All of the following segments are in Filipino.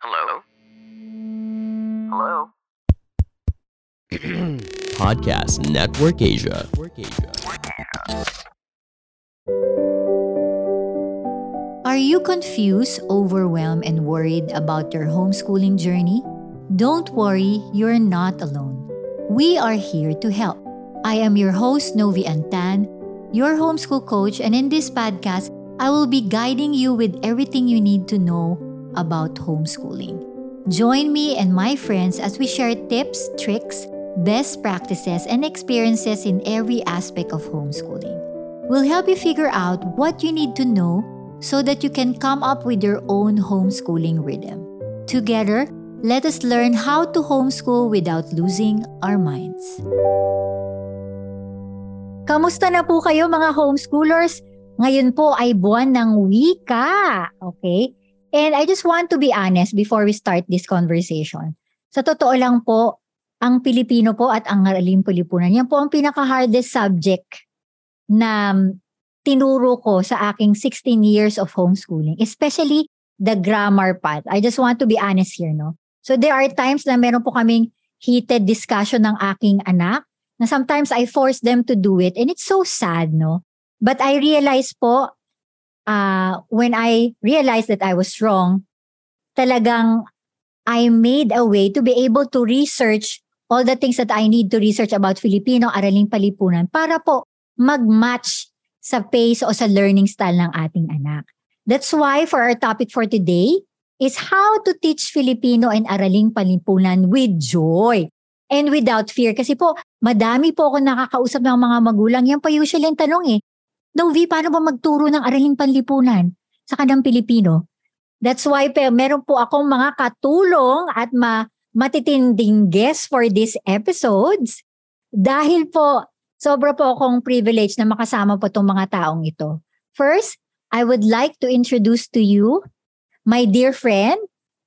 Hello? Hello? Podcast Network Asia. Are you confused, overwhelmed, and worried about your homeschooling journey? Don't worry, you're not alone. We are here to help. I am your host, Novi Antan, your homeschool coach, and in this podcast, I will be guiding you with everything you need to know about homeschooling. Join me and my friends as we share tips, tricks, best practices, and experiences in every aspect of homeschooling. We'll help you figure out what you need to know so that you can come up with your own homeschooling rhythm. Together, let us learn how to homeschool without losing our minds. Kamusta na po kayo mga homeschoolers? Ngayon po ay buwan ng wika. Okay? And I just want to be honest before we start this conversation. Sa totoo lang po, ang Pilipino po at ang Araling Pilipunan, yan po ang pinaka-hardest subject na tinuro ko sa aking 16 years of homeschooling, especially the grammar part. I just want to be honest here, no? So there are times na meron po kaming heated discussion ng aking anak na sometimes I force them to do it and it's so sad, no? But I realize po, uh, when I realized that I was wrong, talagang I made a way to be able to research all the things that I need to research about Filipino Araling Palipunan para po mag-match sa pace o sa learning style ng ating anak. That's why for our topic for today is how to teach Filipino and Araling Palipunan with joy and without fear. Kasi po, madami po ako nakakausap ng mga magulang. Yan pa usually ang tanong eh. Novi, paano ba magturo ng Araling Panlipunan sa kanang Pilipino? That's why pe, meron po akong mga katulong at ma, matitinding guests for these episodes. Dahil po, sobra po akong privilege na makasama po itong mga taong ito. First, I would like to introduce to you my dear friend.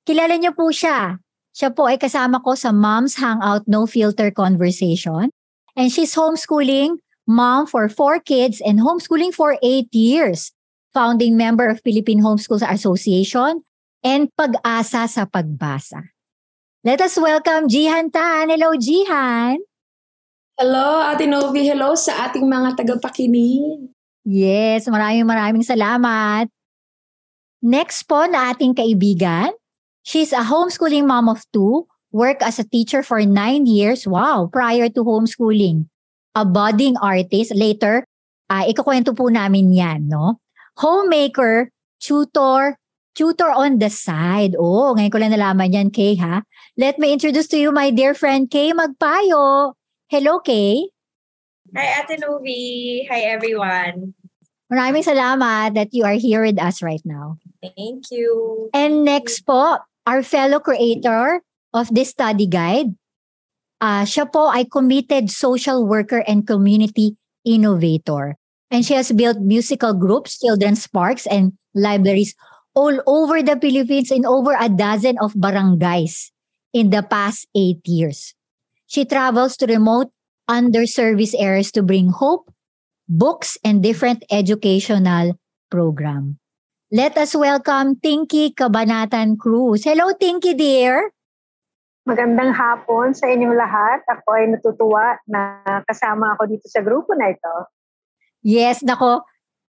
Kilala niyo po siya. Siya po ay kasama ko sa Mom's Hangout No Filter Conversation. And she's homeschooling mom for four kids and homeschooling for eight years. Founding member of Philippine Homeschools Association and pag-asa sa pagbasa. Let us welcome Jihan Tan. Hello, Jihan. Hello, Ate Novi. Hello sa ating mga tagapakinig. Yes, maraming maraming salamat. Next po na ating kaibigan, she's a homeschooling mom of two, worked as a teacher for nine years, wow, prior to homeschooling. A budding artist, later, uh, ikukwento po namin yan, no? Homemaker, tutor, tutor on the side. Oh, ngayon ko lang nalaman yan, Kay, ha? Let me introduce to you my dear friend, Kay Magpayo. Hello, Kay. Hi, Ate Novi. Hi, everyone. Maraming salamat that you are here with us right now. Thank you. And next po, our fellow creator of this study guide, uh, siya po ay committed social worker and community innovator. And she has built musical groups, children's parks, and libraries all over the Philippines in over a dozen of barangays in the past eight years. She travels to remote, underserviced areas to bring hope, books, and different educational program. Let us welcome Tinky Kabanatan Cruz. Hello, Tinky dear. Magandang hapon sa inyong lahat. Ako ay natutuwa na kasama ako dito sa grupo na ito. Yes, nako.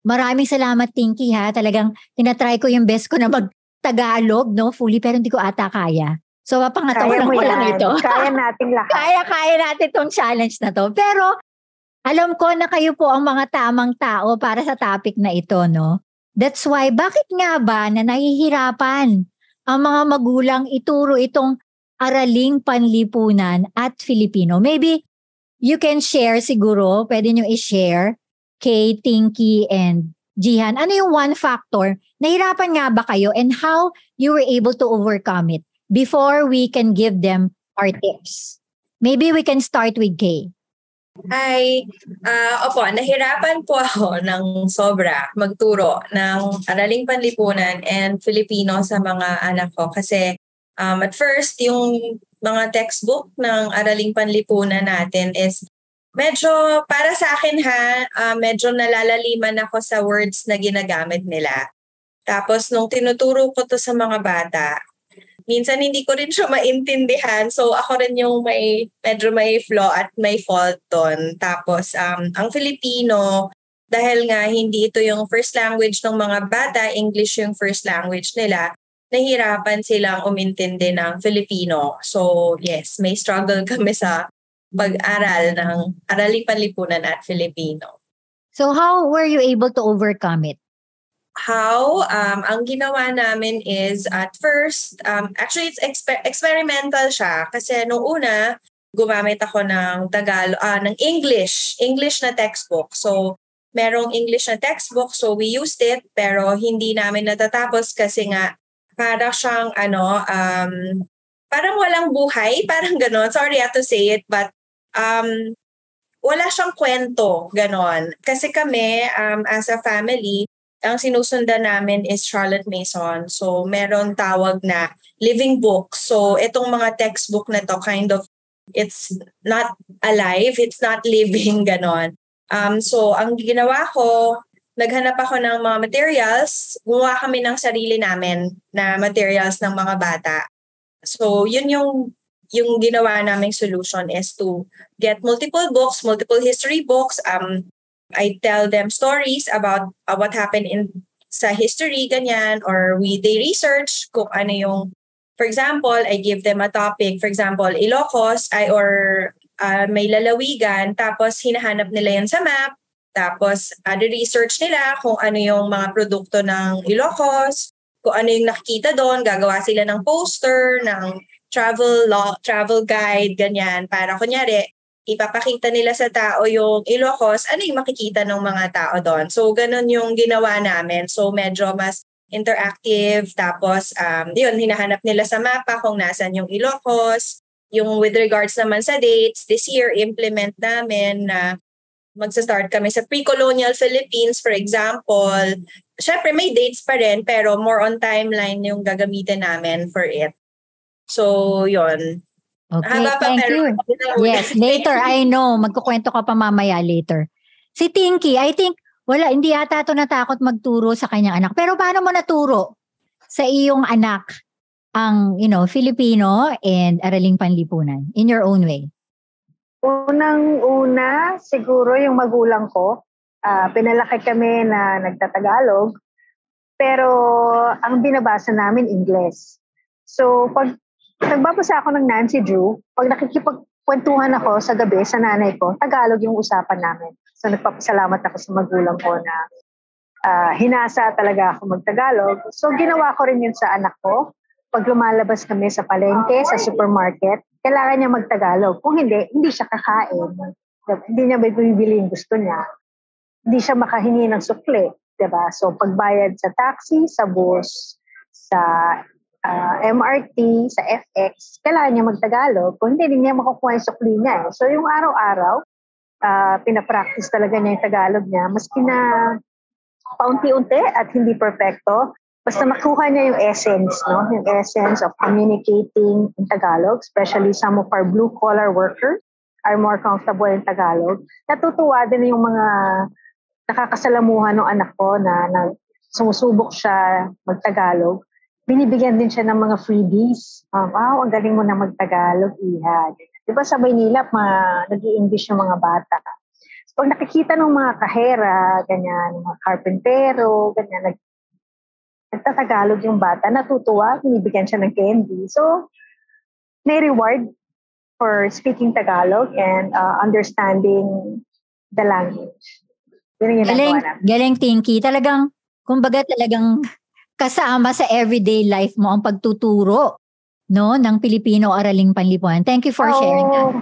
Maraming salamat, Tinky, ha. Talagang tinatry ko yung best ko na mag-Tagalog, no? Fully, pero hindi ko ata kaya. So, pangatawanan ko lang ito. Kaya natin lahat. kaya, kaya natin itong challenge na to. Pero, alam ko na kayo po ang mga tamang tao para sa topic na ito, no? That's why, bakit nga ba na nahihirapan ang mga magulang ituro itong araling panlipunan at Filipino? Maybe you can share siguro, pwede nyo i-share kay Tinky and Jihan. Ano yung one factor? Nahirapan nga ba kayo and how you were able to overcome it before we can give them our tips? Maybe we can start with Kay. Hi. Uh, opo, nahirapan po ako ng sobra magturo ng araling panlipunan and Filipino sa mga anak ko kasi um, at first yung mga textbook ng araling panlipunan natin is medyo para sa akin ha, uh, medyo nalalaliman ako sa words na ginagamit nila. Tapos nung tinuturo ko to sa mga bata, minsan hindi ko rin siya maintindihan. So ako rin yung may medyo may flaw at may fault doon. Tapos um, ang Filipino, dahil nga hindi ito yung first language ng mga bata, English yung first language nila, nahirapan silang umintindi ng Filipino. So yes, may struggle kami sa pag-aral ng Araling Panlipunan at Filipino. So how were you able to overcome it? How? Um, ang ginawa namin is at first, um, actually it's exper- experimental siya kasi nung una, gumamit ako ng Tagalog, ah, ng English, English na textbook. So, merong English na textbook, so we used it, pero hindi namin natatapos kasi nga, para siyang, ano, um, parang walang buhay, parang ganon. Sorry to say it, but um, wala siyang kwento, ganon. Kasi kami, um, as a family, ang sinusundan namin is Charlotte Mason. So, meron tawag na living book. So, itong mga textbook na to kind of, it's not alive, it's not living, ganon. Um, so, ang ginawa ko, naghanap ako ng mga materials, gumawa kami ng sarili namin na materials ng mga bata. So, yun yung yung ginawa naming solution is to get multiple books, multiple history books. Um, I tell them stories about uh, what happened in sa history, ganyan, or we they research kung ano yung, for example, I give them a topic, for example, Ilocos, I, or uh, may lalawigan, tapos hinahanap nila yan sa map, tapos uh, research nila kung ano yung mga produkto ng Ilocos, kung ano yung nakikita doon, gagawa sila ng poster, ng travel law, travel guide, ganyan, para kunyari, ipapakita nila sa tao yung Ilocos, ano yung makikita ng mga tao doon. So, ganun yung ginawa namin. So, medyo mas interactive. Tapos, um, yun, hinahanap nila sa mapa kung nasan yung Ilocos. Yung with regards naman sa dates, this year, implement namin na magsa-start kami sa pre-colonial Philippines, for example. Siyempre, may dates pa rin, pero more on timeline yung gagamitin namin for it. So, yon Okay, Haba pa, thank pero- you. Yes, later, I know. Magkukwento ka pa mamaya later. Si Tinky, I think, wala, hindi yata ito natakot magturo sa kanyang anak. Pero paano mo naturo sa iyong anak ang, you know, Filipino and Araling Panlipunan in your own way? Unang-una, siguro yung magulang ko, ah, pinalaki kami na nagtatagalog, pero ang binabasa namin, Ingles. So, pag nagbabasa ako ng Nancy Drew, pag nakikipagkwentuhan ako sa gabi sa nanay ko, Tagalog yung usapan namin. So, nagpapasalamat ako sa magulang ko na ah, hinasa talaga ako mag-Tagalog. So, ginawa ko rin yun sa anak ko. Pag lumalabas kami sa palengke, sa supermarket, kailangan niya mag-Tagalog. Kung hindi, hindi siya kakain. Hindi niya may bibili yung gusto niya. Hindi siya makahingi ng sukli. 'di ba? So, pagbayad sa taxi, sa bus, sa ah, MRT, sa FX, kailangan niya mag-Tagalog. Kung hindi, hindi niya makukuha yung sukli niya. Eh. So, yung araw-araw, ah, pinapractice talaga niya yung Tagalog niya. Maski na paunti-unti at hindi perfecto, basta makuha niya yung essence, no? Yung essence of communicating in Tagalog, especially some of our blue-collar workers are more comfortable in Tagalog. Natutuwa din yung mga nakakasalamuhan ng anak ko na, na sumusubok siya mag-Tagalog. Binibigyan din siya ng mga freebies. Um, wow, ang galing mo na mag-Tagalog, iha. Di ba sa Maynila, ma, nag english yung mga bata. So, pag nakikita ng mga kahera, ganyan, mga karpentero, ganyan, nag, nagtatagalog yung bata, natutuwa, binibigyan siya ng candy. So, may reward for speaking Tagalog and uh, understanding the language. Yun ginagawa Galing, galing Tinky. Talagang, kumbaga talagang kasama sa everyday life mo ang pagtuturo no ng Pilipino Araling Panlipunan. Thank you for sharing that.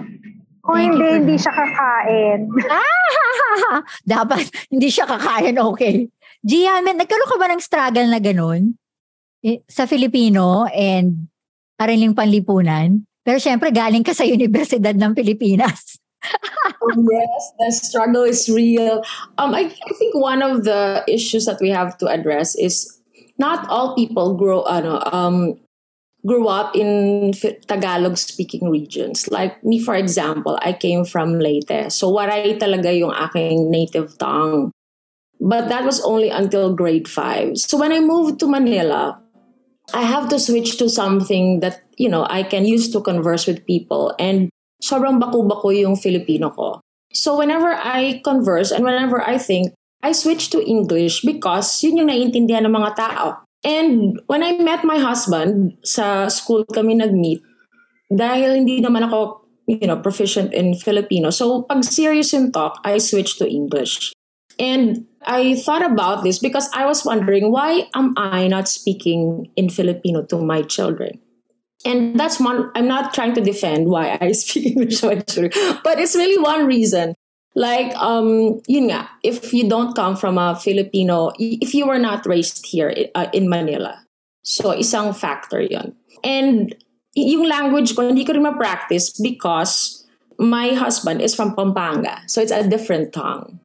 Kung Thank hindi, hindi siya kakain. Dapat hindi siya kakain, okay. Gia, may, nagkaroon ka ba ng struggle na ganun? Eh, Sa Filipino and Araling Panlipunan? Pero syempre, galing ka sa Universidad ng Pilipinas. yes, the struggle is real. Um, I, I think one of the issues that we have to address is not all people grow ano, um, grew up in Tagalog speaking regions. Like me, for example, I came from Leyte. So waray talaga yung aking native tongue. But that was only until grade 5. So when I moved to Manila, I have to switch to something that, you know, I can use to converse with people. And sobrang baku-bako yung Filipino ko. So whenever I converse and whenever I think, I switch to English because yun yung naiintindihan ng mga tao. And when I met my husband, sa school kami nag-meet, dahil hindi naman ako, you know, proficient in Filipino. So pag serious yung talk, I switch to English. And I thought about this because I was wondering why am I not speaking in Filipino to my children? And that's one, I'm not trying to defend why I speak English to my children, but it's really one reason. Like, um, yun nga, if you don't come from a Filipino, if you were not raised here uh, in Manila, so isang factor yun. And yung language ko, hindi ko rin ma-practice because my husband is from Pampanga. So it's a different tongue.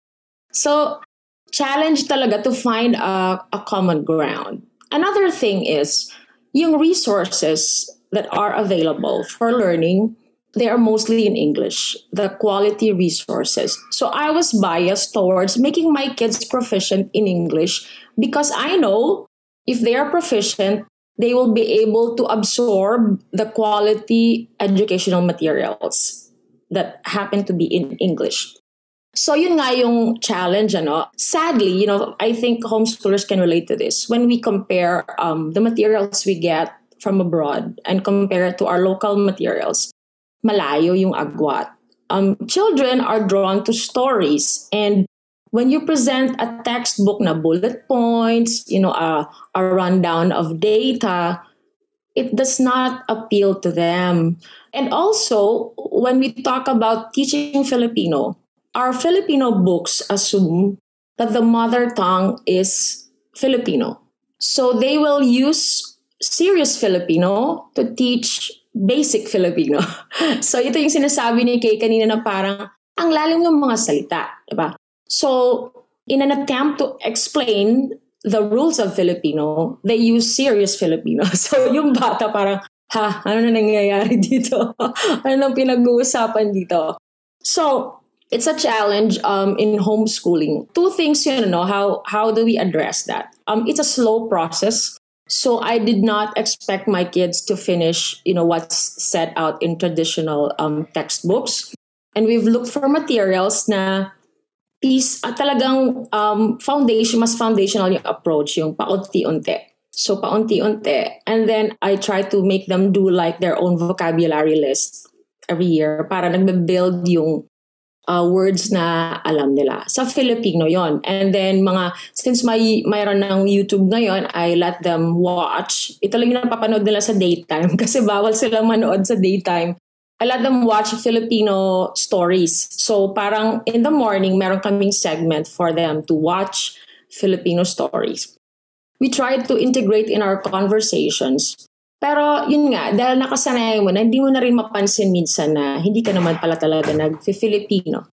So, challenge talaga to find a, a common ground. Another thing is, yung resources that are available for learning, they are mostly in English, the quality resources. So I was biased towards making my kids proficient in English because I know if they are proficient, they will be able to absorb the quality educational materials that happen to be in English. So yun nga yung challenge, ano. Sadly, you know, I think homeschoolers can relate to this. When we compare um, the materials we get from abroad and compare it to our local materials, malayo yung agwat. Um, children are drawn to stories and when you present a textbook na bullet points, you know, a, a rundown of data, it does not appeal to them. And also, when we talk about teaching Filipino, our Filipino books assume that the mother tongue is Filipino. So they will use serious Filipino to teach basic Filipino. so ito yung sinasabi ni Kay kanina na parang ang lalim ng mga salita, diba? So in an attempt to explain the rules of Filipino, they use serious Filipino. So yung bata parang, ha, ano na nangyayari dito? ano nang pinag-uusapan dito? So, it's a challenge um, in homeschooling. Two things, you know, how how do we address that? Um, it's a slow process. So I did not expect my kids to finish, you know, what's set out in traditional um, textbooks. And we've looked for materials na piece, uh, talagang um, foundation, mas foundational yung approach, yung paunti-unti. So paunti-unti. And then I try to make them do like their own vocabulary list every year para nagbe-build yung uh, words na alam nila. Sa Filipino yon And then mga, since may mayroon ng YouTube ngayon, I let them watch. Ito lang yung napapanood nila sa daytime kasi bawal silang manood sa daytime. I let them watch Filipino stories. So parang in the morning, meron kaming segment for them to watch Filipino stories. We try to integrate in our conversations pero yun nga, dahil nakasanayan mo na hindi mo na rin mapansin minsan na hindi ka naman pala talaga nag-Filipino.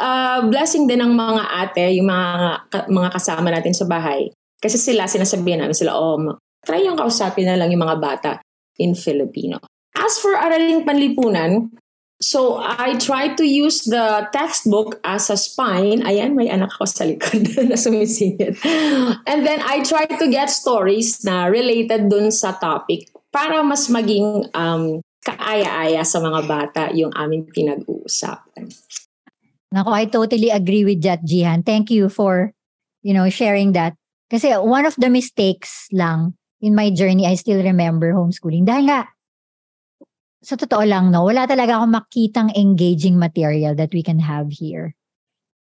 Uh, blessing din ng mga ate, yung mga, mga kasama natin sa bahay. Kasi sila, sinasabihan namin sila, oh, try yung kausapin na lang yung mga bata in Filipino. As for Araling Panlipunan, So I try to use the textbook as a spine. Ayan, may anak ko sa likod na sumisingit. And then I try to get stories na related dun sa topic para mas maging um, kaaya-aya sa mga bata yung aming pinag-uusapan. Nako, I totally agree with that, Jihan. Thank you for, you know, sharing that. Kasi one of the mistakes lang in my journey, I still remember homeschooling. Dahil nga, sa totoo lang, no, wala talaga akong makitang engaging material that we can have here.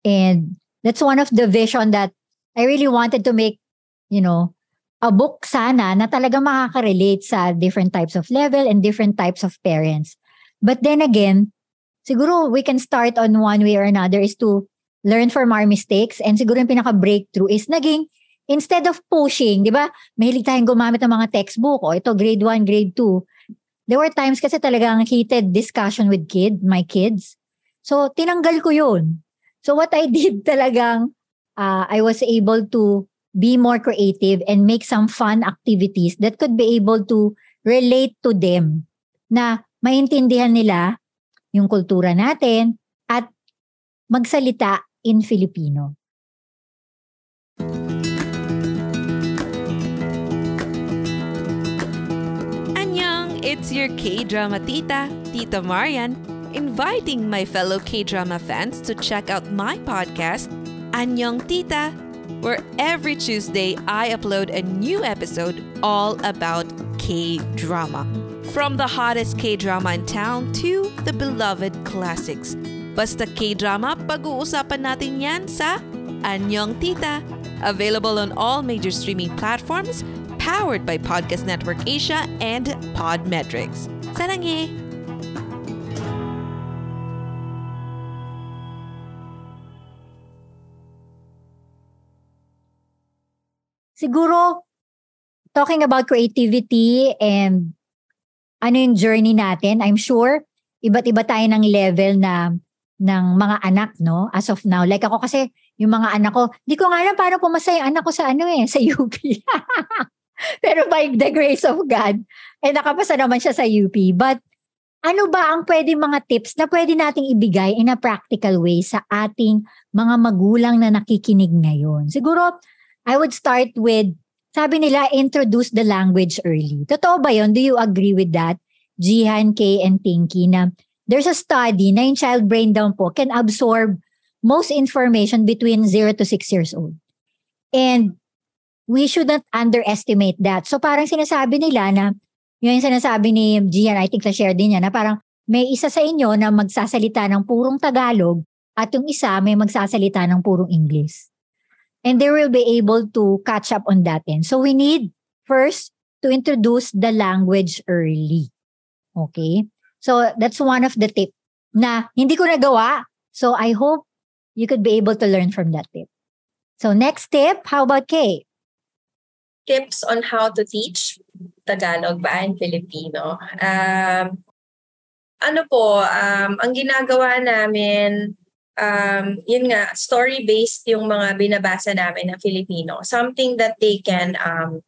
And that's one of the vision that I really wanted to make, you know, a book sana na talaga makaka-relate sa different types of level and different types of parents. But then again, siguro we can start on one way or another is to learn from our mistakes and siguro yung pinaka-breakthrough is naging instead of pushing, di ba? Mahilig tayong gumamit ng mga textbook. O ito, grade 1, grade 2 there were times kasi talagang heated discussion with kid, my kids. So, tinanggal ko yun. So, what I did talagang, uh, I was able to be more creative and make some fun activities that could be able to relate to them na maintindihan nila yung kultura natin at magsalita in Filipino. it's your K-drama tita, Tita Marian, inviting my fellow K-drama fans to check out my podcast, Anyong Tita, where every Tuesday I upload a new episode all about K-drama. From the hottest K-drama in town to the beloved classics. Basta K-drama, pag-uusapan natin yan sa Anyong Tita. Available on all major streaming platforms, powered by Podcast Network Asia and Podmetrics. Sarangi! Siguro, talking about creativity and ano yung journey natin, I'm sure, iba't iba tayo ng level na ng mga anak, no? As of now. Like ako kasi, yung mga anak ko, di ko nga alam paano pumasa yung anak ko sa ano eh, sa UP. Pero by the grace of God, eh nakapasa naman siya sa UP. But ano ba ang pwede mga tips na pwede nating ibigay in a practical way sa ating mga magulang na nakikinig ngayon? Siguro, I would start with, sabi nila, introduce the language early. Totoo ba yun? Do you agree with that? Jihan, Kay, and Tinky na there's a study na yung child brain daw po can absorb most information between 0 to 6 years old. And we shouldn't underestimate that. So parang sinasabi nila na, yun yung sinasabi ni Gian, I think sa-share din niya, na parang may isa sa inyo na magsasalita ng purong Tagalog at yung isa may magsasalita ng purong English. And they will be able to catch up on that end. So we need first to introduce the language early. Okay? So that's one of the tip na hindi ko nagawa. So I hope you could be able to learn from that tip. So next tip, how about Kay? Tips on how to teach Tagalog ba and Filipino. Um, ano po, um, ang ginagawa namin, um, yun nga, story-based yung mga binabasa namin na Filipino. Something that they can um,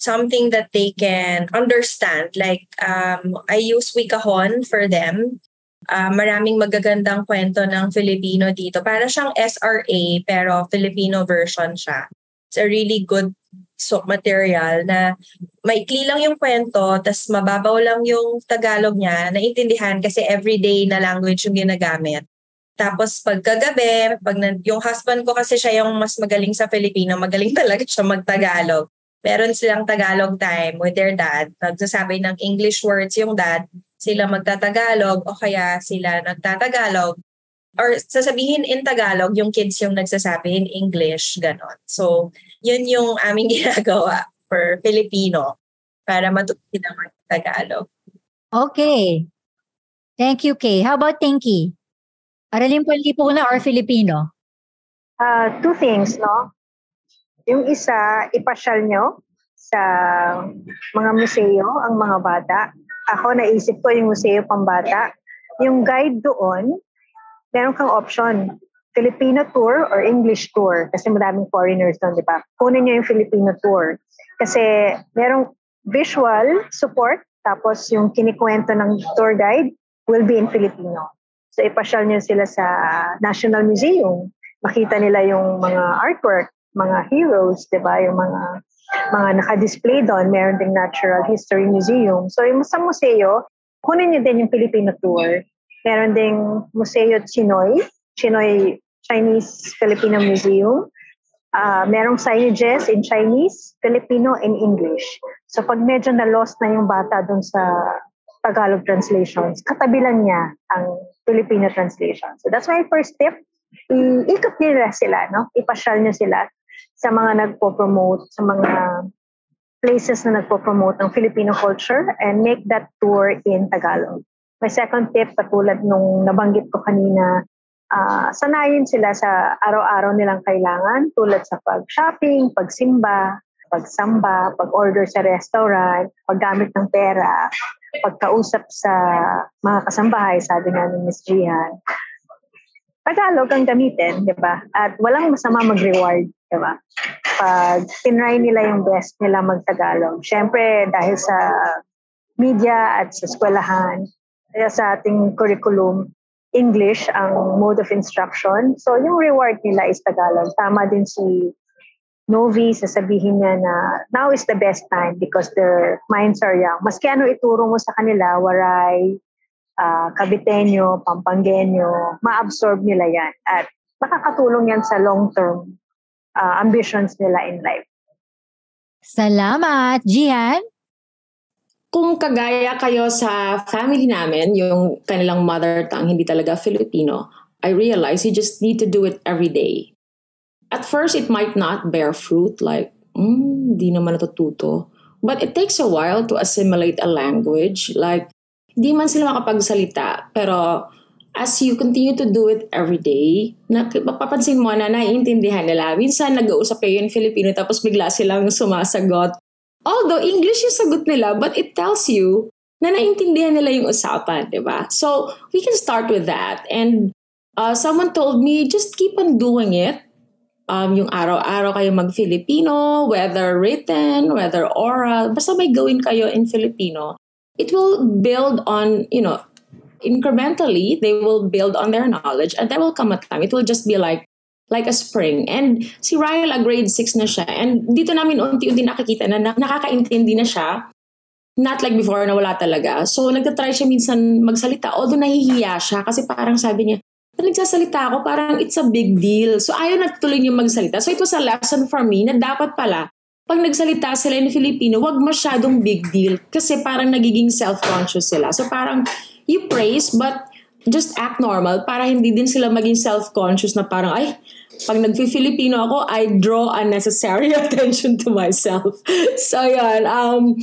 something that they can understand. Like, um, I use Wikahon for them. Uh, maraming magagandang kwento ng Filipino dito. Para siyang SRA, pero Filipino version siya. It's a really good so material na maikli lang yung kwento, tas mababaw lang yung Tagalog niya, naintindihan kasi everyday na language yung ginagamit. Tapos pagkagabi, pag na, yung husband ko kasi siya yung mas magaling sa Filipino, magaling talaga siya mag-Tagalog meron silang Tagalog time with their dad. Nagsasabi ng English words yung dad, sila magtatagalog o kaya sila nagtatagalog. Or sasabihin in Tagalog, yung kids yung nagsasabi in English, ganon. So, yun yung aming ginagawa for Filipino para matuto sila mag-Tagalog. Okay. Thank you, Kay. How about Tinky? Aralin Panlipunan or Filipino? Uh, two things, no? Yung isa, ipasyal nyo sa mga museo ang mga bata. Ako naisip ko yung museo pambata. Yung guide doon, meron kang option. Filipino tour or English tour. Kasi madaming foreigners doon, di ba? Kunin nyo yung Filipino tour. Kasi merong visual support, tapos yung kinikwento ng tour guide will be in Filipino. So ipasyal nyo sila sa National Museum. Makita nila yung mga artwork mga heroes, 'di ba? Yung mga mga naka-display doon, meron ding Natural History Museum. So yung sa museo, kunin niyo din yung Filipino tour. Meron ding Museo Chinoy, Chinoy Chinese Filipino Museum. Uh, merong signages in Chinese, Filipino, and English. So pag medyo na-lost na yung bata doon sa Tagalog translations, katabilan niya ang Filipino translation. So that's my first tip. I-ikot nila sila, no? Ipasyal niyo sila sa mga nagpo-promote, sa mga places na nagpo-promote ng Filipino culture and make that tour in Tagalog. My second tip, katulad nung nabanggit ko kanina, uh, sanayin sila sa araw-araw nilang kailangan tulad sa pag-shopping, pagsimba, pagsamba, pag-order sa restaurant, paggamit ng pera, pagkausap sa mga kasambahay, sabi nga ni Ms. Jihan. Tagalog ang gamitin, di ba? At walang masama mag-reward Diba? Pag tinry nila yung best nila mag-Tagalog. Siyempre, dahil sa media at sa eskwelahan, kaya sa ating curriculum, English ang mode of instruction. So, yung reward nila is Tagalog. Tama din si Novi, sasabihin niya na now is the best time because their minds are young. Maski ano ituro mo sa kanila, waray, uh, kabitenyo, pampangenyo, ma-absorb nila yan. At makakatulong yan sa long-term uh, ambitions nila in life. Salamat, Jihan. Kung kagaya kayo sa family namin, yung kanilang mother tongue hindi talaga Filipino, I realize you just need to do it every day at first it might not bear fruit like mm, di naman natututo but it takes a while to assimilate a language like di man sila makapagsalita pero as you continue to do it every day, mapapansin mo na naiintindihan nila. Minsan nag-uusap kayo in Filipino tapos bigla silang sumasagot. Although English yung sagot nila, but it tells you na naiintindihan nila yung usapan, di ba? So, we can start with that. And uh, someone told me, just keep on doing it um, yung araw-araw kayo mag-Filipino, whether written, whether oral, basta may gawin kayo in Filipino, it will build on, you know, incrementally, they will build on their knowledge and there will come a time, it will just be like, like a spring. And si Ryla, grade 6 na siya. And dito namin unti-unti nakikita na nakakaintindi na siya. Not like before na wala talaga. So, nagtatry siya minsan magsalita. Although nahihiya siya kasi parang sabi niya, na nagsasalita ako, parang it's a big deal. So ayaw na tuloy magsalita. So it was a lesson for me na dapat pala, pag nagsalita sila in Filipino, wag masyadong big deal. Kasi parang nagiging self-conscious sila. So parang you praise, but just act normal para hindi din sila maging self-conscious na parang, ay, pag nag-Filipino ako, I draw unnecessary attention to myself. So, yan. Um,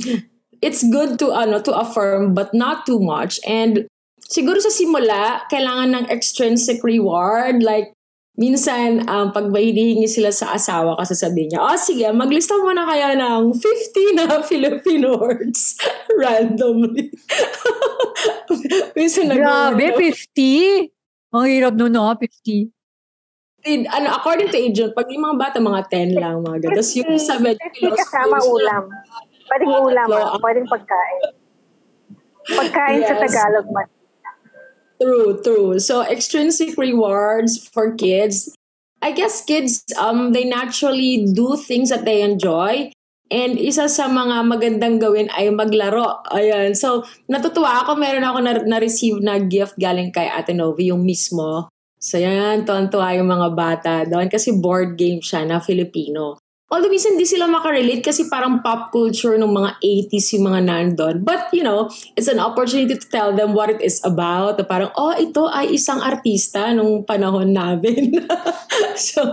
it's good to, ano, to affirm, but not too much. And siguro sa simula, kailangan ng extrinsic reward. Like, minsan, um, pag may hinihingi sila sa asawa, kasi sabihin niya, oh sige, maglista mo na kaya ng 50 na Filipino words randomly. minsan Grabe, 50? Ang hirap nun no, 50. ano, according to agent, pag yung mga bata, mga 10 lang, mga ganun. Tapos yung sa medyo kasama ulam. Pwedeng ulam, ah. pwedeng pagkain. Pagkain yes. sa Tagalog man. True, true. So extrinsic rewards for kids. I guess kids um they naturally do things that they enjoy. And isa sa mga magandang gawin ay maglaro. Ayan. So, natutuwa ako. Meron ako na- na-receive na gift galing kay Ate Novi, yung mismo. So, yan. Tuwan-tuwa yung mga bata doon. Kasi board game siya na Filipino. Although minsan hindi sila makarelate kasi parang pop culture ng mga 80s yung mga nandun. But, you know, it's an opportunity to tell them what it is about. Na parang, oh, ito ay isang artista nung panahon namin. so,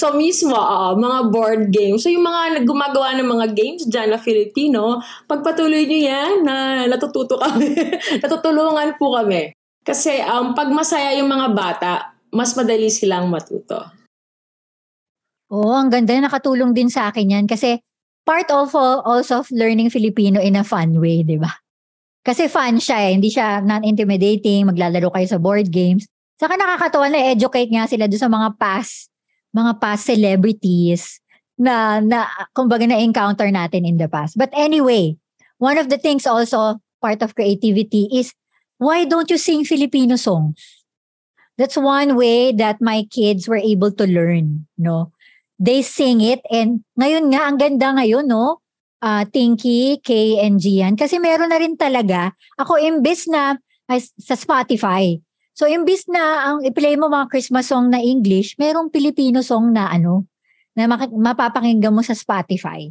so mismo, uh, mga board games. So yung mga gumagawa ng mga games dyan na Filipino, pagpatuloy nyo yan, na natututo kami. Natutulungan po kami. Kasi um, pag masaya yung mga bata, mas madali silang matuto. Oo, ang ganda. Nakatulong din sa akin yan. Kasi part of also of learning Filipino in a fun way, di ba? Kasi fun siya eh. Hindi siya non-intimidating. Maglalaro kayo sa board games. Saka nakakatawa na educate nga sila doon sa mga past, mga past celebrities na, na kumbaga na-encounter natin in the past. But anyway, one of the things also part of creativity is why don't you sing Filipino songs? That's one way that my kids were able to learn, no? They sing it. And ngayon nga ang ganda ngayon no? Uh, Tinky, Kay and Gian kasi meron na rin talaga. Ako imbes na ay, sa Spotify. So imbes na ang i-play mo mga Christmas song na English merong Filipino song na ano na mapapakinggan mo sa Spotify.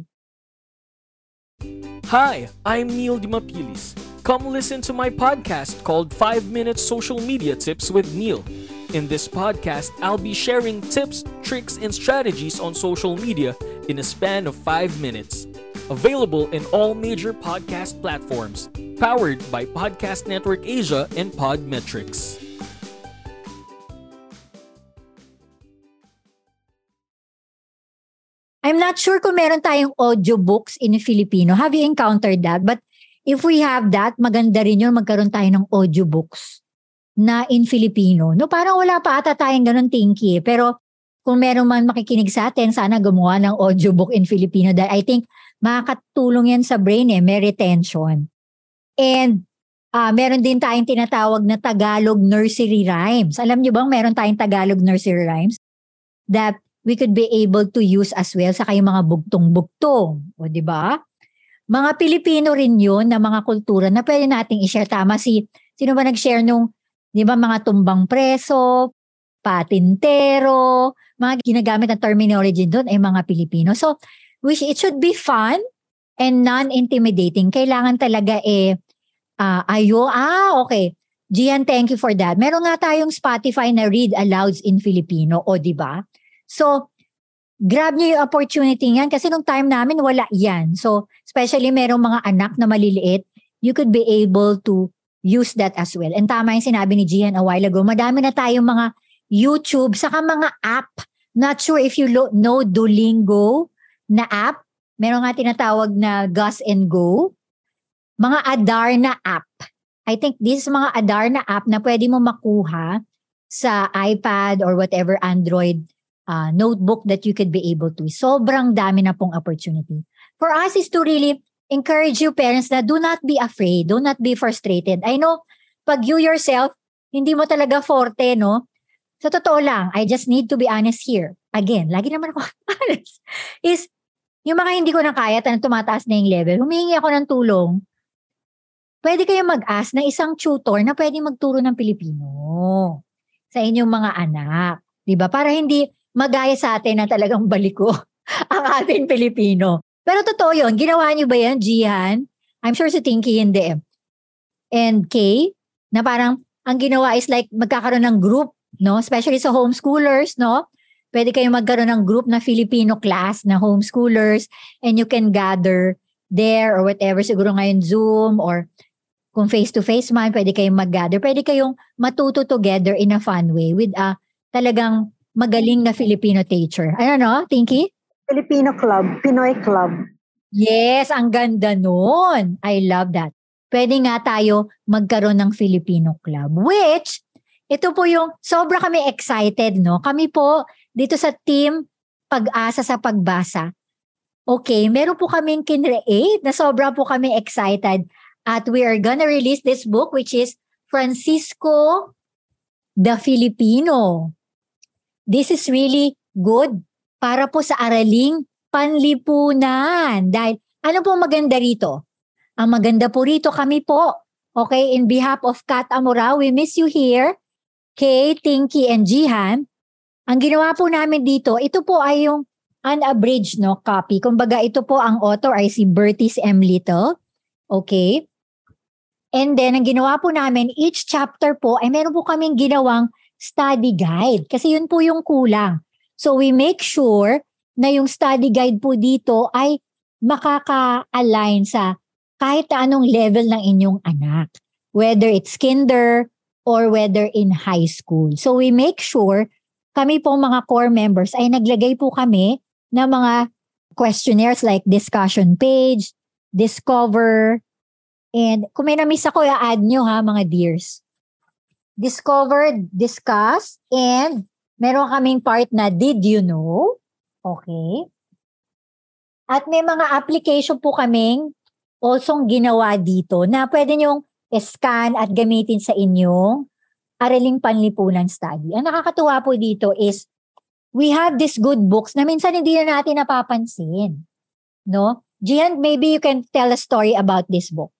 Hi, I'm Neil Dimapilis. Come listen to my podcast called 5 Minutes Social Media Tips with Neil. In this podcast, I'll be sharing tips, tricks, and strategies on social media in a span of 5 minutes. Available in all major podcast platforms. Powered by Podcast Network Asia and Podmetrics. I'm not sure kung meron tayong audiobooks in Filipino. Have you encountered that? But if we have that, maganda rin yun magkaroon tayo ng audiobooks na in Filipino. No, parang wala pa ata tayong ganun tinky. Eh. Pero kung meron man makikinig sa atin, sana gumawa ng audiobook in Filipino dahil I think makakatulong yan sa brain eh, may retention. And uh, meron din tayong tinatawag na Tagalog nursery rhymes. Alam niyo bang meron tayong Tagalog nursery rhymes? That we could be able to use as well sa kayong mga bugtong-bugtong. O, di ba? Mga Pilipino rin yun na mga kultura na pwede nating i-share. Tama si, sino ba nag-share nung, di ba, mga tumbang preso, patintero, mga ginagamit na terminology doon ay mga Pilipino. So, which it should be fun and non-intimidating. Kailangan talaga eh, uh, ayo, ah, okay. Gian, thank you for that. Meron nga tayong Spotify na read alouds in Filipino, o di ba? So, grab niyo yung opportunity yan kasi nung time namin wala yan. So, especially merong mga anak na maliliit, you could be able to use that as well. And tama yung sinabi ni Gian a while ago, madami na tayong mga YouTube, saka mga app. Not sure if you lo- know Duolingo na app. Meron nga tinatawag na Gus and Go. Mga Adar na app. I think this is mga Adar na app na pwede mo makuha sa iPad or whatever Android uh, notebook that you could be able to. Sobrang dami na pong opportunity. For us is to really encourage you parents na do not be afraid, do not be frustrated. I know, pag you yourself, hindi mo talaga forte, no? Sa totoo lang, I just need to be honest here. Again, lagi naman ako honest. Is, yung mga hindi ko na kaya, tanong tumataas na yung level, humingi ako ng tulong, pwede kayo mag-ask ng isang tutor na pwede magturo ng Pilipino sa inyong mga anak. 'Di ba? Para hindi magaya sa atin na talagang baliko ang ating Pilipino. Pero totoo yun, ginawa niyo ba yan, Jihan? I'm sure si Tinky hindi. And Kay, na parang ang ginawa is like magkakaroon ng group, no? Especially sa homeschoolers, no? Pwede kayong magkaroon ng group na Filipino class na homeschoolers and you can gather there or whatever, siguro ngayon Zoom or kung face-to-face man, pwede kayong mag-gather. Pwede kayong matuto together in a fun way with a talagang magaling na Filipino teacher. Ano no, Tinky? Filipino Club, Pinoy Club. Yes, ang ganda nun. I love that. Pwede nga tayo magkaroon ng Filipino Club. Which, ito po yung, sobra kami excited, no? Kami po, dito sa team, pag-asa sa pagbasa. Okay, meron po kaming kinreate na sobra po kami excited. At we are gonna release this book which is Francisco the Filipino this is really good para po sa araling panlipunan. Dahil ano po maganda rito? Ang maganda po rito kami po. Okay, in behalf of Kat Amora, we miss you here. Kay, Tinky, and Jihan. Ang ginawa po namin dito, ito po ay yung unabridged no, copy. Kumbaga, ito po ang author ay si Bertis M. Little. Okay? And then, ang ginawa po namin, each chapter po ay meron po kaming ginawang study guide. Kasi yun po yung kulang. So we make sure na yung study guide po dito ay makaka-align sa kahit anong level ng inyong anak. Whether it's kinder or whether in high school. So we make sure kami po mga core members ay naglagay po kami ng mga questionnaires like discussion page, discover, and kung may na-miss ako, i-add nyo ha mga dears discovered, discussed, and meron kaming part na did you know? Okay. At may mga application po kaming also ginawa dito na pwede nyong scan at gamitin sa inyong araling panlipunan study. Ang nakakatuwa po dito is we have these good books na minsan hindi na natin napapansin. No? Gian, maybe you can tell a story about this book.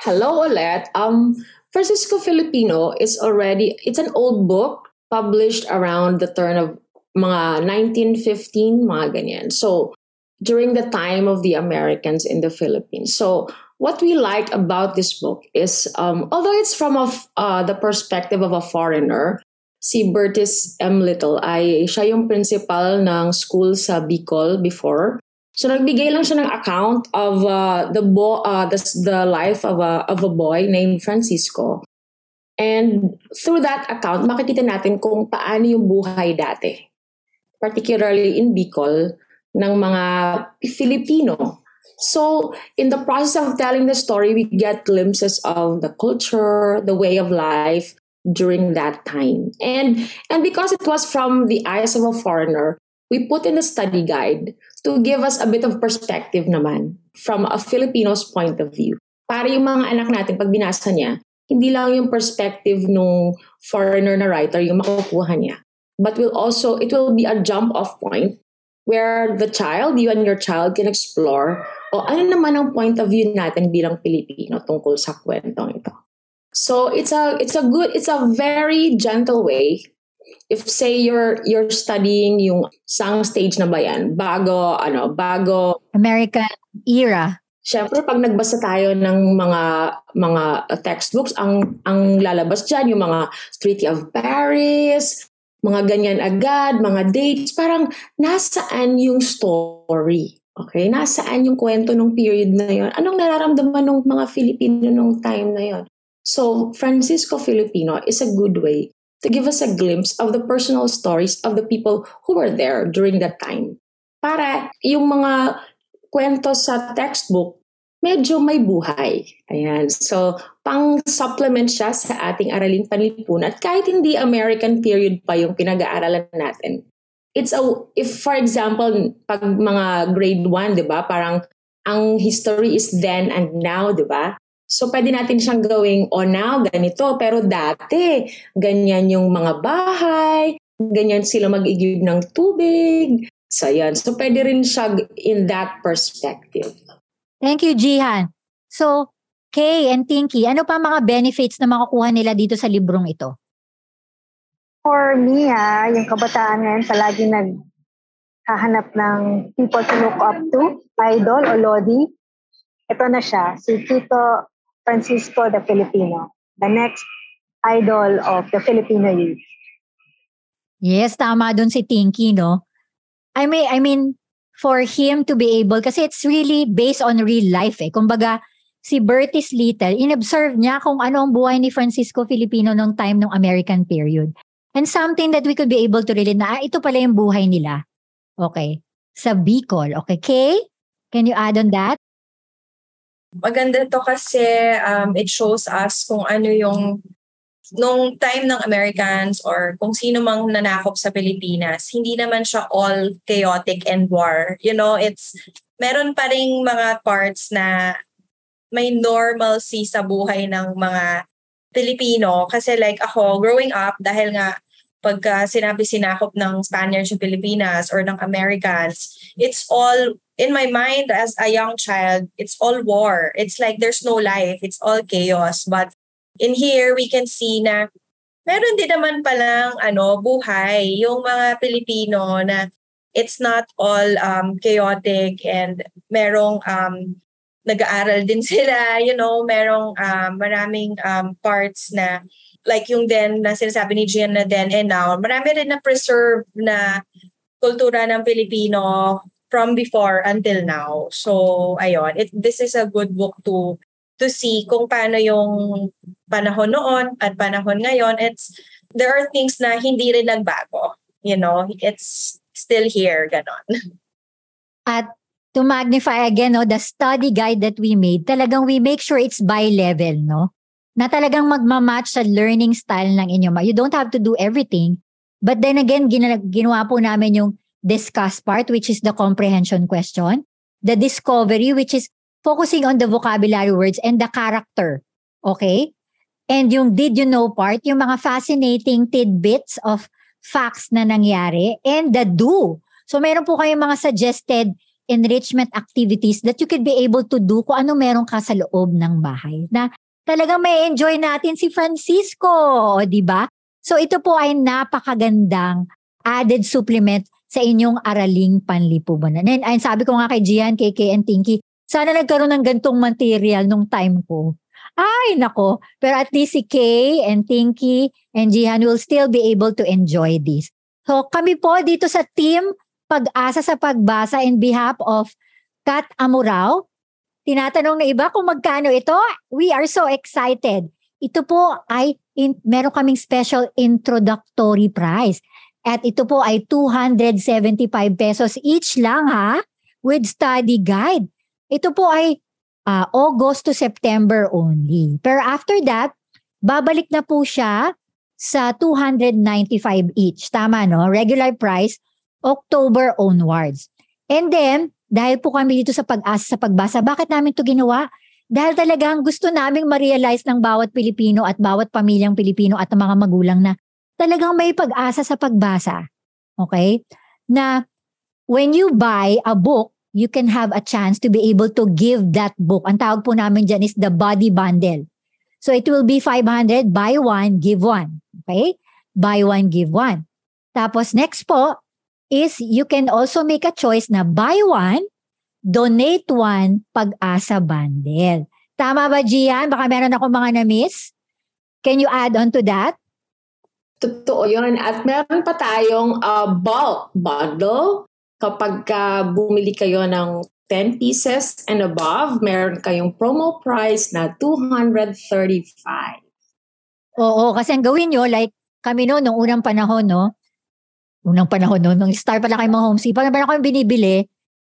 Hello, Olet. Um, Francisco Filipino is already, it's an old book published around the turn of mga 1915, mga ganyan. So, during the time of the Americans in the Philippines. So, what we like about this book is, um, although it's from a, uh, the perspective of a foreigner, si Bertis M. Little ay siya yung principal ng school sa Bicol before. So nagbigay lang siya ng account of uh, the bo- uh, the, the life of a of a boy named Francisco. And through that account, makikita natin kung paano yung buhay dati. Particularly in Bicol ng mga Filipino. So, in the process of telling the story, we get glimpses of the culture, the way of life during that time. And and because it was from the eyes of a foreigner, we put in the study guide to give us a bit of perspective naman from a Filipino's point of view. Para yung mga anak natin, pag binasa niya, hindi lang yung perspective nung foreigner na writer yung makukuha niya. but will also it will be a jump off point where the child, you and your child can explore o ano naman ang point of view natin bilang Pilipino tungkol sa kwentong ito. So it's a it's a good it's a very gentle way if say you're you're studying yung sang stage na ba yan bago ano bago American era. Siyempre, pag nagbasa tayo ng mga mga textbooks, ang ang lalabas diyan yung mga Treaty of Paris, mga ganyan agad, mga dates, parang nasaan yung story? Okay, nasaan yung kwento nung period na yon? Anong nararamdaman ng mga Filipino nung time na yon? So, Francisco Filipino is a good way to give us a glimpse of the personal stories of the people who were there during that time. Para yung mga kwento sa textbook, medyo may buhay. Ayan. So, pang-supplement siya sa ating araling panlipunan. At kahit hindi American period pa yung pinag-aaralan natin. It's a, if for example, pag mga grade 1, di ba, parang ang history is then and now, di ba? So, pwede natin siyang gawing, oh now, ganito. Pero dati, ganyan yung mga bahay, ganyan sila mag-igib ng tubig, So, yan. So, pwede rin siya in that perspective. Thank you, Jihan. So, Kay and Tinky, ano pa mga benefits na makukuha nila dito sa librong ito? For me, ha, yung kabataan ngayon palagi naghahanap ng people to look up to, idol o lodi. Ito na siya, si Tito Francisco the Filipino, the next idol of the Filipino youth. Yes, tama doon si Tinky, no? I mean, I mean, for him to be able, kasi it's really based on real life eh. Kumbaga, si Bertis Little, inobserve niya kung ano ang buhay ni Francisco Filipino nung time ng American period. And something that we could be able to relate na, ah, ito pala yung buhay nila. Okay. Sa Bicol. Okay. Kay, can you add on that? Maganda to kasi um, it shows us kung ano yung nung time ng Americans or kung sino mang nanakop sa Pilipinas, hindi naman siya all chaotic and war. You know, it's meron pa ring mga parts na may normalcy sa buhay ng mga Pilipino. Kasi like ako, growing up, dahil nga pagka sinabi sinakop ng Spaniards yung Pilipinas or ng Americans, it's all, in my mind as a young child, it's all war. It's like there's no life. It's all chaos. But in here, we can see na meron din naman palang ano, buhay. Yung mga Pilipino na it's not all um, chaotic and merong um, nag-aaral din sila, you know, merong um, maraming um, parts na like yung then na sinasabi ni Gian na then and now, marami rin na preserve na kultura ng Pilipino from before until now. So, ayun, it, this is a good book to to see kung paano yung panahon noon at panahon ngayon. It's there are things na hindi rin nagbago. You know, it's still here, ganon. At to magnify again, no, the study guide that we made, talagang we make sure it's by level, no? Na talagang magmamatch sa learning style ng inyo. You don't have to do everything. But then again, gina- ginawa po namin yung discuss part, which is the comprehension question. The discovery, which is focusing on the vocabulary words and the character. Okay? And yung did you know part, yung mga fascinating tidbits of facts na nangyari and the do. So meron po kayong mga suggested enrichment activities that you could be able to do kung ano meron ka sa loob ng bahay. Na talagang may enjoy natin si Francisco, di ba? So ito po ay napakagandang added supplement sa inyong araling panlipunan. And, and sabi ko nga kay Gian, KK, and Tinky, sana nagkaroon ng gantong material nung time ko. Ay, nako. Pero at least si Kay and Tinky and Jihan will still be able to enjoy this. So kami po dito sa team Pag-asa sa Pagbasa in behalf of Kat Amurao. Tinatanong na iba kung magkano ito. We are so excited. Ito po ay in, meron kaming special introductory price. At ito po ay 275 pesos each lang ha with study guide. Ito po ay uh, August to September only. Pero after that, babalik na po siya sa 295 each. Tama, no? Regular price, October onwards. And then, dahil po kami dito sa pag-asa sa pagbasa, bakit namin to ginawa? Dahil talagang gusto naming ma-realize ng bawat Pilipino at bawat pamilyang Pilipino at mga magulang na talagang may pag-asa sa pagbasa. Okay? Na when you buy a book, you can have a chance to be able to give that book. Ang tawag po namin dyan is the body bundle. So it will be 500, buy one, give one. Okay? Buy one, give one. Tapos next po is you can also make a choice na buy one, donate one, pag-asa bundle. Tama ba, Gian? Baka meron ako mga na-miss. Can you add on to that? Totoo yun. At meron pa tayong uh, bulk bundle. Kapag ka bumili kayo ng 10 pieces and above, meron kayong promo price na 235. Oo, kasi ang gawin nyo, like kami no, nung unang panahon, no? Unang panahon, no? Nung start pa lang kayo mga homestay, pag meron kami binibili,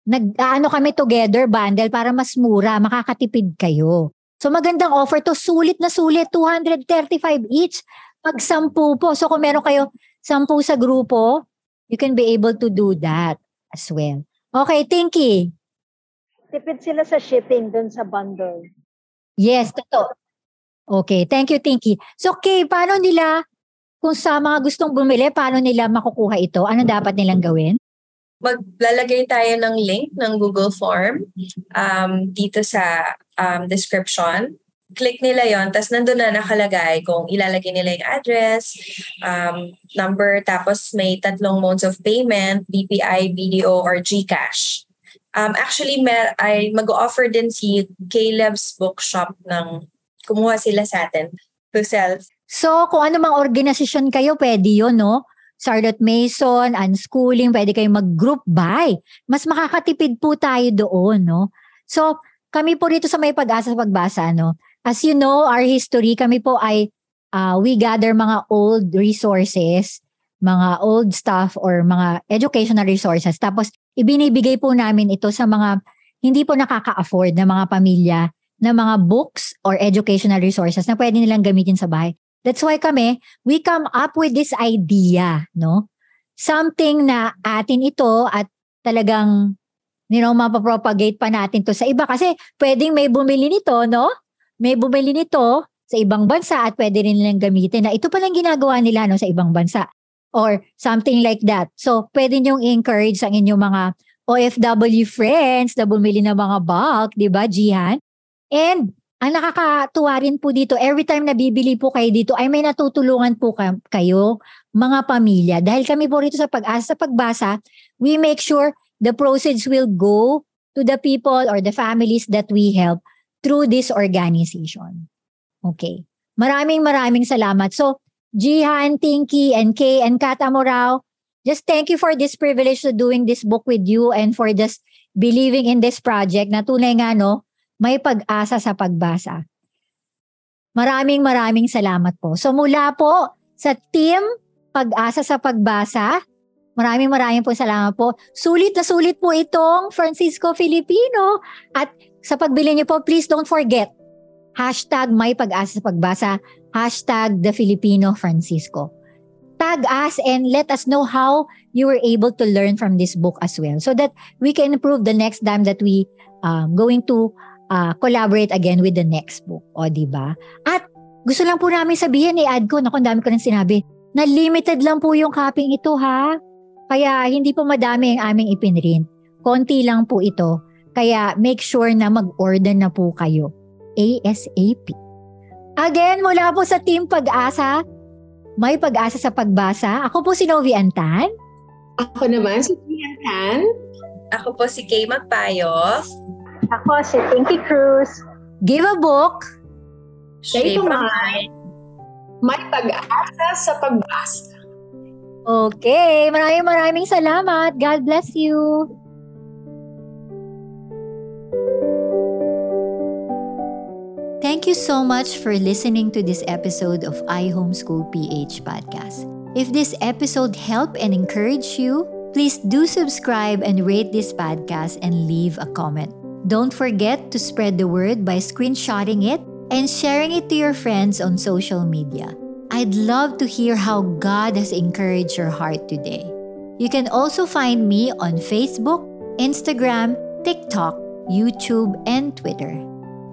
nag-ano kami together bundle para mas mura, makakatipid kayo. So magandang offer to, sulit na sulit, 235 each. Pag sampu po, so kung meron kayo sampu sa grupo, you can be able to do that as well. Okay, Tinky. Tipid sila sa shipping dun sa bundle. Yes, totoo. Okay, thank you, Tinky. So, Kay, paano nila, kung sa mga gustong bumili, paano nila makukuha ito? Ano dapat nilang gawin? maglalagay tayo ng link ng Google Form um, dito sa um, description. Click nila yon tapos nandun na nakalagay kung ilalagay nila yung address, um, number, tapos may tatlong modes of payment, BPI, BDO, or GCash. Um, actually, may, ay mag-offer din si Caleb's Bookshop ng kumuha sila sa atin to sell. So, kung ano mang organisasyon kayo, pwede yun, no? Charlotte Mason, unschooling, pwede kayong mag-group buy. Mas makakatipid po tayo doon, no? So, kami po rito sa may pag-asa sa pagbasa, no? As you know, our history, kami po ay uh, we gather mga old resources, mga old stuff or mga educational resources. Tapos, ibinibigay po namin ito sa mga hindi po nakaka-afford na mga pamilya na mga books or educational resources na pwede nilang gamitin sa bahay. That's why kami, we come up with this idea, no? Something na atin ito at talagang, you know, mapapropagate pa natin to sa iba. Kasi pwedeng may bumili nito, no? May bumili nito sa ibang bansa at pwede rin nilang gamitin na ito palang ginagawa nila no, sa ibang bansa. Or something like that. So, pwede niyong encourage ang inyong mga OFW friends na bumili ng mga bulk, di ba, Jihan? And ang nakakatuwa rin po dito, every time na bibili po kayo dito, ay may natutulungan po kayo, mga pamilya. Dahil kami po rito sa pag-asa, sa pagbasa, we make sure the proceeds will go to the people or the families that we help through this organization. Okay. Maraming maraming salamat. So, Jihan, Tinky, and Kay, and Kat Amorao, just thank you for this privilege to doing this book with you and for just believing in this project na tunay nga no, may pag-asa sa pagbasa. Maraming maraming salamat po. So mula po sa team Pag-asa sa Pagbasa, maraming maraming po salamat po. Sulit na sulit po itong Francisco Filipino. At sa pagbili niyo po, please don't forget, hashtag may pag-asa sa pagbasa, hashtag the Filipino Francisco. Tag us and let us know how you were able to learn from this book as well so that we can improve the next time that we um, going to uh, collaborate again with the next book. O, di ba? At gusto lang po namin sabihin, i-add ko, naku, dami ko nang sinabi, na limited lang po yung copying ito, ha? Kaya hindi po madami ang aming ipinrint. Konti lang po ito. Kaya make sure na mag-order na po kayo. ASAP. Again, mula po sa Team Pag-asa, may pag-asa sa pagbasa. Ako po si Novi Antan. Ako naman si Tian Tan. Ako po si Kay Magpayo. Ako si Pinky Cruz. Give a book. Shape of mind. May pag-asa sa pagbasa. Okay, maraming maraming salamat. God bless you. Thank you so much for listening to this episode of I Homeschool PH podcast. If this episode helped and encouraged you, please do subscribe and rate this podcast and leave a comment. Don't forget to spread the word by screenshotting it and sharing it to your friends on social media. I'd love to hear how God has encouraged your heart today. You can also find me on Facebook, Instagram, TikTok, YouTube, and Twitter.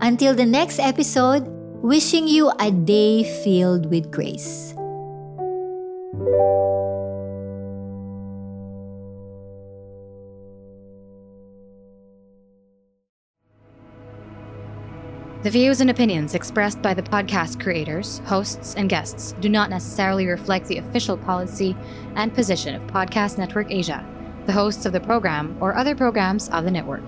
Until the next episode, wishing you a day filled with grace. The views and opinions expressed by the podcast creators, hosts, and guests do not necessarily reflect the official policy and position of Podcast Network Asia, the hosts of the program, or other programs of the network.